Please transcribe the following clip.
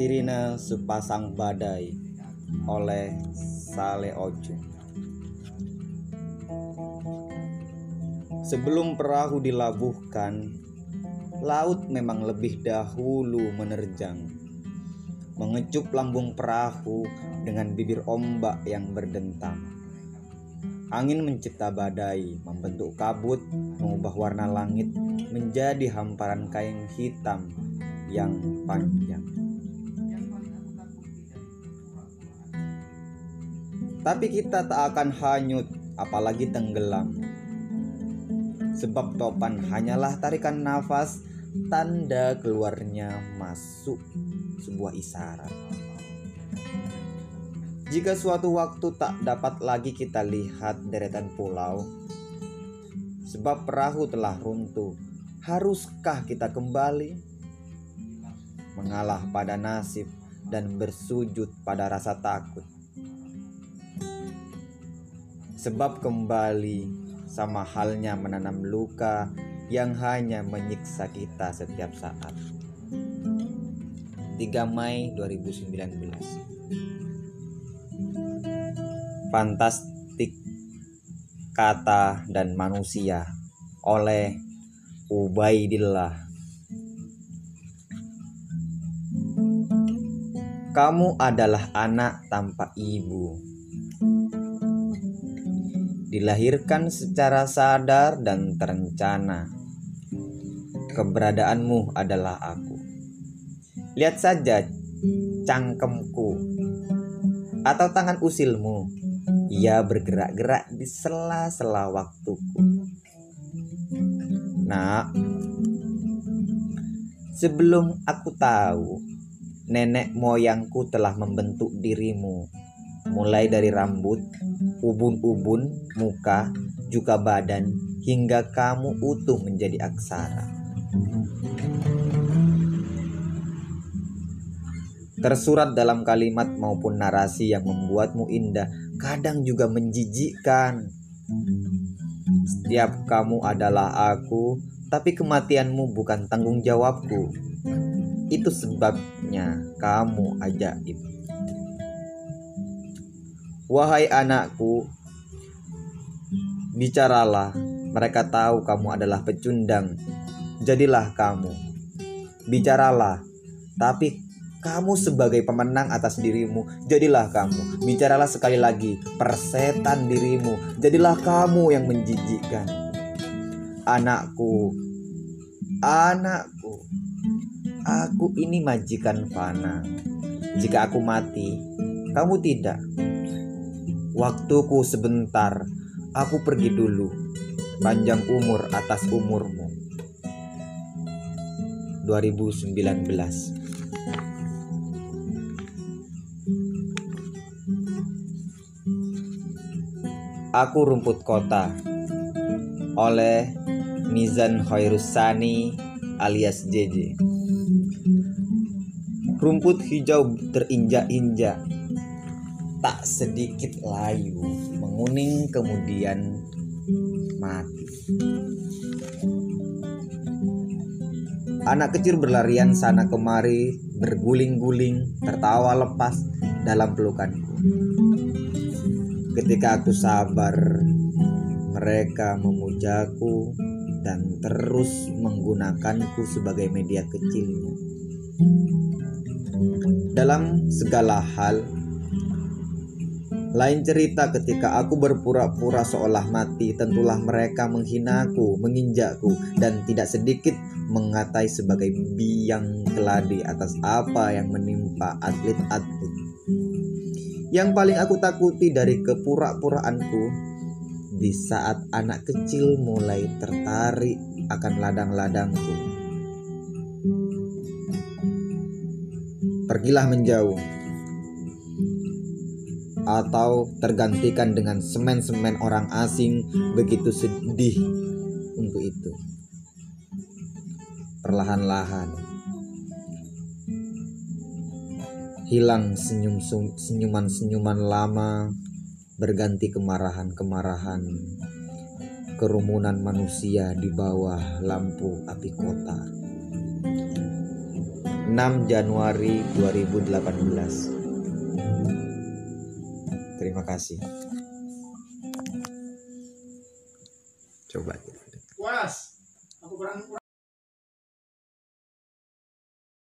Sirine Sepasang Badai oleh Sale Ojo Sebelum perahu dilabuhkan, laut memang lebih dahulu menerjang. Mengecup lambung perahu dengan bibir ombak yang berdentang. Angin mencipta badai, membentuk kabut, mengubah warna langit menjadi hamparan kain hitam yang panjang. Tapi kita tak akan hanyut, apalagi tenggelam. Sebab topan hanyalah tarikan nafas, tanda keluarnya masuk sebuah isyarat. Jika suatu waktu tak dapat lagi kita lihat deretan pulau, sebab perahu telah runtuh, haruskah kita kembali mengalah pada nasib dan bersujud pada rasa takut? Sebab kembali sama halnya menanam luka yang hanya menyiksa kita setiap saat. 3 Mei 2019 Fantastik Kata dan Manusia oleh Ubaidillah. Kamu adalah anak tanpa ibu Dilahirkan secara sadar dan terencana. Keberadaanmu adalah aku. Lihat saja cangkemku atau tangan usilmu. Ia bergerak-gerak di sela-sela waktuku. Nah, sebelum aku tahu, nenek moyangku telah membentuk dirimu, mulai dari rambut, ubun-ubun, muka, juga badan, hingga kamu utuh menjadi aksara. Tersurat dalam kalimat maupun narasi yang membuatmu indah kadang juga menjijikkan. Setiap kamu adalah aku, tapi kematianmu bukan tanggung jawabku. Itu sebabnya kamu ajaib. Wahai anakku, bicaralah. Mereka tahu kamu adalah pecundang. Jadilah kamu. Bicaralah, tapi kamu sebagai pemenang atas dirimu, jadilah kamu. Bicaralah sekali lagi, persetan dirimu, jadilah kamu yang menjijikkan. Anakku, anakku, aku ini majikan fana. Jika aku mati, kamu tidak. Waktuku sebentar, aku pergi dulu. Panjang umur atas umurmu. 2019 Aku Rumput Kota. Oleh Mizan Khairusani alias JJ Rumput hijau terinjak-injak Tak sedikit layu Menguning kemudian mati Anak kecil berlarian sana kemari Berguling-guling Tertawa lepas dalam pelukanku Ketika aku sabar, mereka memujaku dan terus menggunakanku sebagai media kecilnya. Dalam segala hal, lain cerita ketika aku berpura-pura seolah mati, tentulah mereka menghinaku, menginjakku, dan tidak sedikit mengatai sebagai biang keladi atas apa yang menimpa atlet-atlet yang paling aku takuti dari kepura-puraanku di saat anak kecil mulai tertarik akan ladang-ladangku. Pergilah menjauh atau tergantikan dengan semen-semen orang asing begitu sedih untuk itu. Perlahan-lahan Hilang senyum senyuman-senyuman lama berganti kemarahan-kemarahan kerumunan manusia di bawah lampu api kota. 6 Januari 2018 Terima kasih. Coba